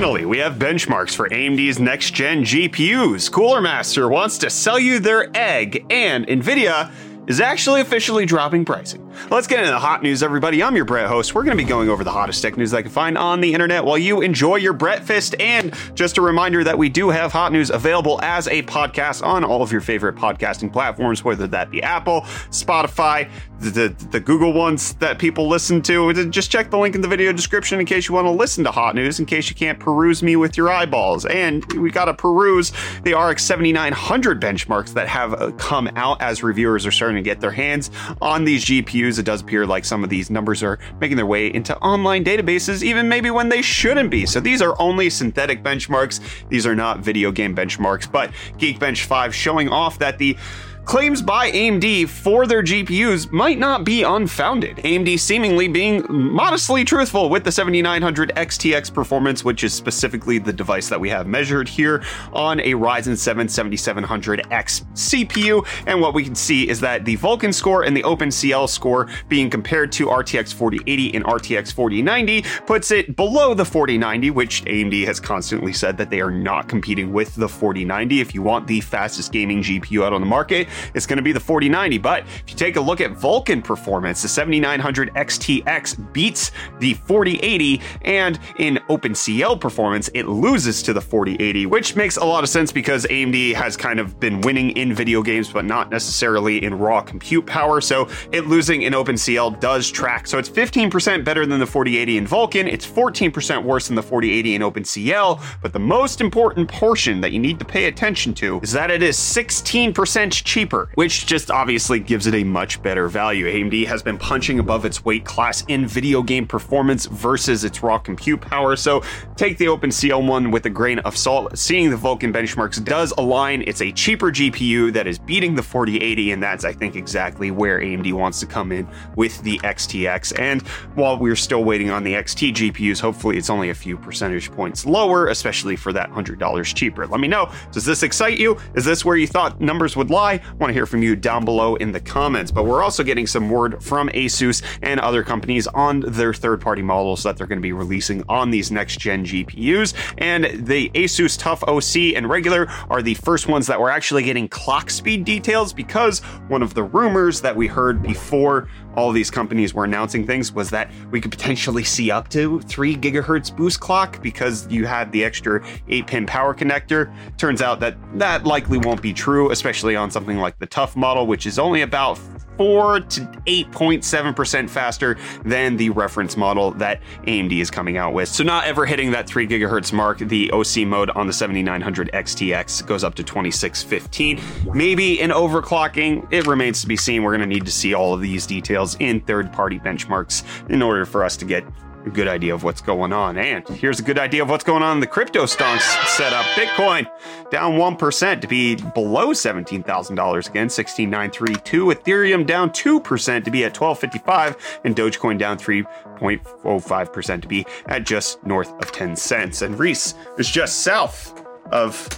Finally, we have benchmarks for AMD's next gen GPUs. Cooler Master wants to sell you their egg, and NVIDIA is actually officially dropping pricing. Let's get into the hot news, everybody. I'm your Brett host. We're going to be going over the hottest tech news that I can find on the internet while you enjoy your breakfast. And just a reminder that we do have hot news available as a podcast on all of your favorite podcasting platforms, whether that be Apple, Spotify, the, the, the Google ones that people listen to. Just check the link in the video description in case you want to listen to hot news, in case you can't peruse me with your eyeballs. And we got to peruse the RX 7900 benchmarks that have uh, come out as reviewers are starting to get their hands on these GPUs it does appear like some of these numbers are making their way into online databases, even maybe when they shouldn't be. So these are only synthetic benchmarks. These are not video game benchmarks, but Geekbench 5 showing off that the Claims by AMD for their GPUs might not be unfounded. AMD seemingly being modestly truthful with the 7900 XTX performance, which is specifically the device that we have measured here on a Ryzen 7 7700X CPU. And what we can see is that the Vulkan score and the OpenCL score being compared to RTX 4080 and RTX 4090 puts it below the 4090, which AMD has constantly said that they are not competing with the 4090. If you want the fastest gaming GPU out on the market, it's going to be the 4090. But if you take a look at Vulkan performance, the 7900 XTX beats the 4080, and in OpenCL performance, it loses to the 4080, which makes a lot of sense because AMD has kind of been winning in video games, but not necessarily in raw compute power. So it losing in OpenCL does track. So it's 15% better than the 4080 in Vulkan. It's 14% worse than the 4080 in OpenCL. But the most important portion that you need to pay attention to is that it is 16% cheaper cheaper, which just obviously gives it a much better value. AMD has been punching above its weight class in video game performance versus its raw compute power. So take the OpenCL one with a grain of salt. Seeing the Vulkan benchmarks does align. It's a cheaper GPU that is beating the 4080, and that's, I think, exactly where AMD wants to come in with the XTX. And while we're still waiting on the XT GPUs, hopefully it's only a few percentage points lower, especially for that $100 cheaper. Let me know. Does this excite you? Is this where you thought numbers would lie? Want to hear from you down below in the comments. But we're also getting some word from Asus and other companies on their third party models that they're going to be releasing on these next gen GPUs. And the Asus TUF OC and regular are the first ones that we're actually getting clock speed details because one of the rumors that we heard before all these companies were announcing things was that we could potentially see up to 3 gigahertz boost clock because you had the extra 8 pin power connector. Turns out that that likely won't be true, especially on something like the TUF model, which is only about 4 to 8.7% faster than the reference model that AMD is coming out with. So, not ever hitting that 3 gigahertz mark, the OC mode on the 7900 XTX goes up to 2615. Maybe in overclocking, it remains to be seen. We're going to need to see all of these details in third party benchmarks in order for us to get a good idea of what's going on. And here's a good idea of what's going on in the crypto stonks setup. Bitcoin down 1% to be below $17,000 again, 16932. Ethereum down 2% to be at 1255 and Dogecoin down 3.05% to be at just north of 10 cents. And Reese is just south of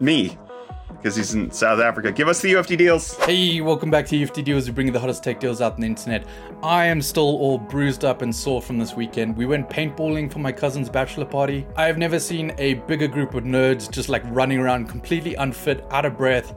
me because he's in South Africa. Give us the UFD deals. Hey, welcome back to UFD Deals. We bring you the hottest tech deals out on the internet. I am still all bruised up and sore from this weekend. We went paintballing for my cousin's bachelor party. I have never seen a bigger group of nerds just like running around completely unfit, out of breath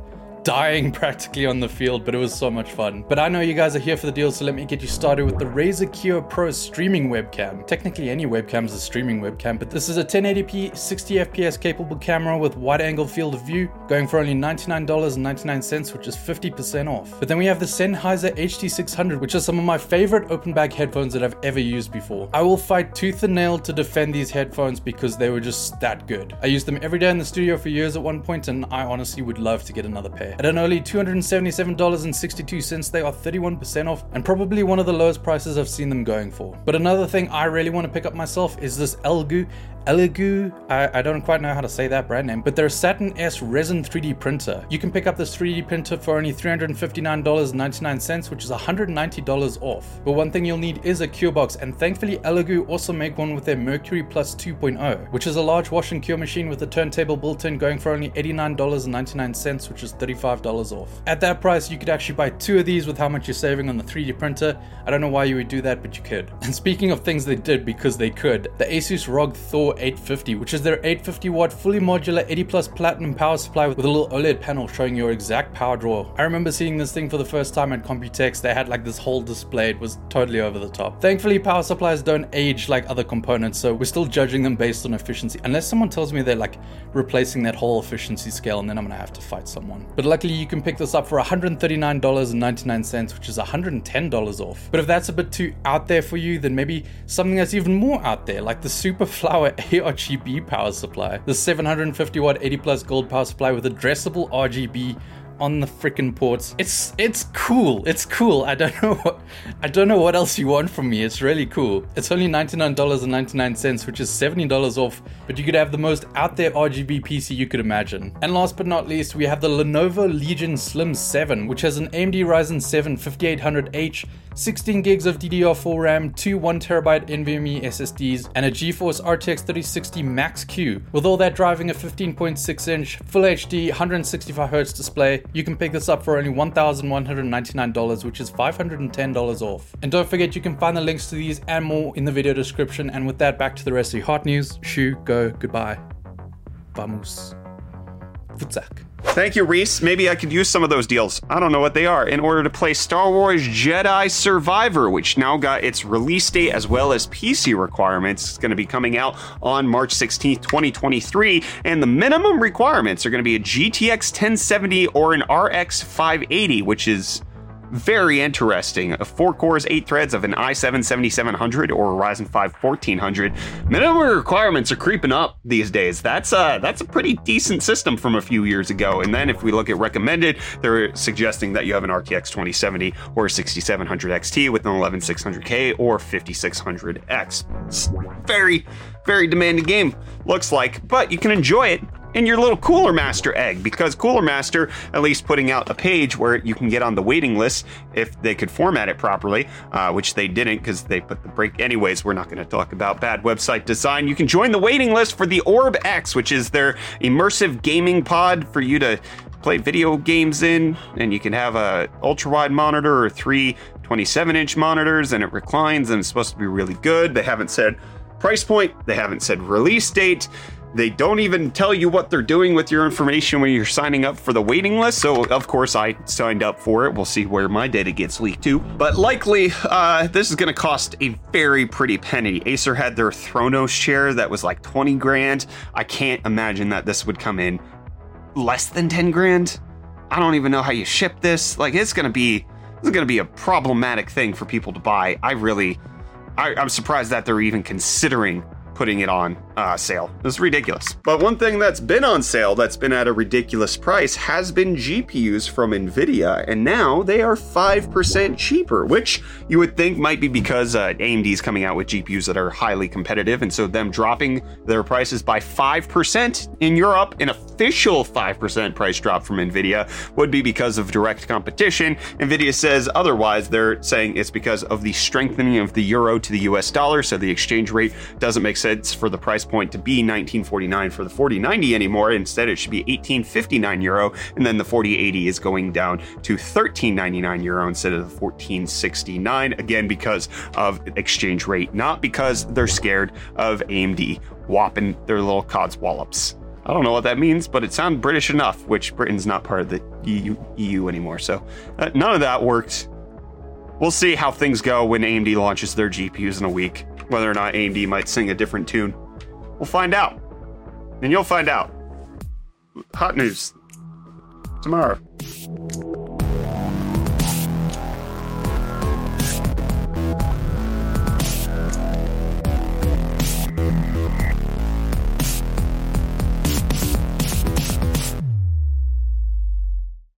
dying practically on the field, but it was so much fun. But I know you guys are here for the deal, so let me get you started with the Razer Kiyo Pro streaming webcam. Technically, any webcam is a streaming webcam, but this is a 1080p 60 FPS capable camera with wide angle field of view, going for only $99.99, which is 50% off. But then we have the Sennheiser HD600, which are some of my favorite open bag headphones that I've ever used before. I will fight tooth and nail to defend these headphones because they were just that good. I used them every day in the studio for years at one point, and I honestly would love to get another pair. At an early $277.62, they are 31% off and probably one of the lowest prices I've seen them going for. But another thing I really want to pick up myself is this Elegoo Elegoo, I, I, don't quite know how to say that brand name, but they're a Saturn S resin 3D printer. You can pick up this 3D printer for only $359.99, which is $190 off. But one thing you'll need is a cure box, and thankfully Elegoo also make one with their Mercury Plus 2.0, which is a large wash and cure machine with a turntable built in going for only $89.99, which is $35 off. At that price, you could actually buy two of these with how much you're saving on the 3D printer. I don't know why you would do that, but you could. And speaking of things they did because they could, the Asus ROG Thor 850, which is their 850 watt fully modular 80 plus platinum power supply with a little OLED panel showing your exact power draw. I remember seeing this thing for the first time at Computex. They had like this whole display. It was totally over the top. Thankfully, power supplies don't age like other components, so we're still judging them based on efficiency. Unless someone tells me they're like replacing that whole efficiency scale, and then I'm gonna have to fight someone. But luckily, you can pick this up for $139.99, which is $110 off. But if that's a bit too out there for you, then maybe something that's even more out there, like the Superflower ARGB power supply. The 750 watt 80 plus gold power supply with addressable RGB on the freaking ports. It's it's cool. It's cool. I don't know what I don't know what else you want from me. It's really cool. It's only $99.99, which is $70 off, but you could have the most out there RGB PC you could imagine. And last but not least, we have the Lenovo Legion Slim 7, which has an AMD Ryzen 7 5800H, 16 gigs of DDR4 RAM, two 1TB NVMe SSDs, and a GeForce RTX 3060 Max Q. With all that driving a 15.6 inch Full HD 165Hz display, you can pick this up for only $1,199, which is $510 off. And don't forget, you can find the links to these and more in the video description. And with that, back to the rest of your hot news. Shoo, go, goodbye. Vamos. Thank you, Reese. Maybe I could use some of those deals. I don't know what they are in order to play Star Wars Jedi Survivor, which now got its release date as well as PC requirements. It's going to be coming out on March 16th, 2023, and the minimum requirements are going to be a GTX 1070 or an RX 580, which is very interesting. Four cores, eight threads of an i7 7700 or Ryzen 5 1400. Minimum requirements are creeping up these days. That's a that's a pretty decent system from a few years ago. And then if we look at recommended, they're suggesting that you have an RTX 2070 or a 6700 XT with an 11600K or 5600X. It's very very demanding game looks like, but you can enjoy it in your little Cooler Master egg because Cooler Master, at least putting out a page where you can get on the waiting list if they could format it properly, uh, which they didn't because they put the break. Anyways, we're not going to talk about bad website design. You can join the waiting list for the Orb X, which is their immersive gaming pod for you to play video games in, and you can have a ultra wide monitor or three 27 inch monitors, and it reclines and it's supposed to be really good. They haven't said price point, they haven't said release date. They don't even tell you what they're doing with your information when you're signing up for the waiting list. So, of course, I signed up for it. We'll see where my data gets leaked to. But likely, uh, this is going to cost a very pretty penny. Acer had their Thronos chair that was like 20 grand. I can't imagine that this would come in less than 10 grand. I don't even know how you ship this. Like, it's going to be. This is going to be a problematic thing for people to buy. I really, I, I'm surprised that they're even considering putting it on uh, sale. It's ridiculous. But one thing that's been on sale that's been at a ridiculous price has been GPUs from Nvidia, and now they are 5% cheaper, which you would think might be because uh, AMD is coming out with GPUs that are highly competitive, and so them dropping their prices by 5% in Europe, an official 5% price drop from Nvidia, would be because of direct competition. Nvidia says otherwise. They're saying it's because of the strengthening of the euro to the US dollar, so the exchange rate doesn't make sense for the price point to be 1949 for the 4090 anymore. Instead, it should be 1859 euro, and then the 4080 is going down to 1399 euro instead of the 1469. Again, because of exchange rate, not because they're scared of AMD whopping their little cods wallops. I don't know what that means, but it sounds British enough, which Britain's not part of the EU, EU anymore. So uh, none of that worked. We'll see how things go when AMD launches their GPUs in a week, whether or not AMD might sing a different tune. We'll find out. And you'll find out. Hot news tomorrow.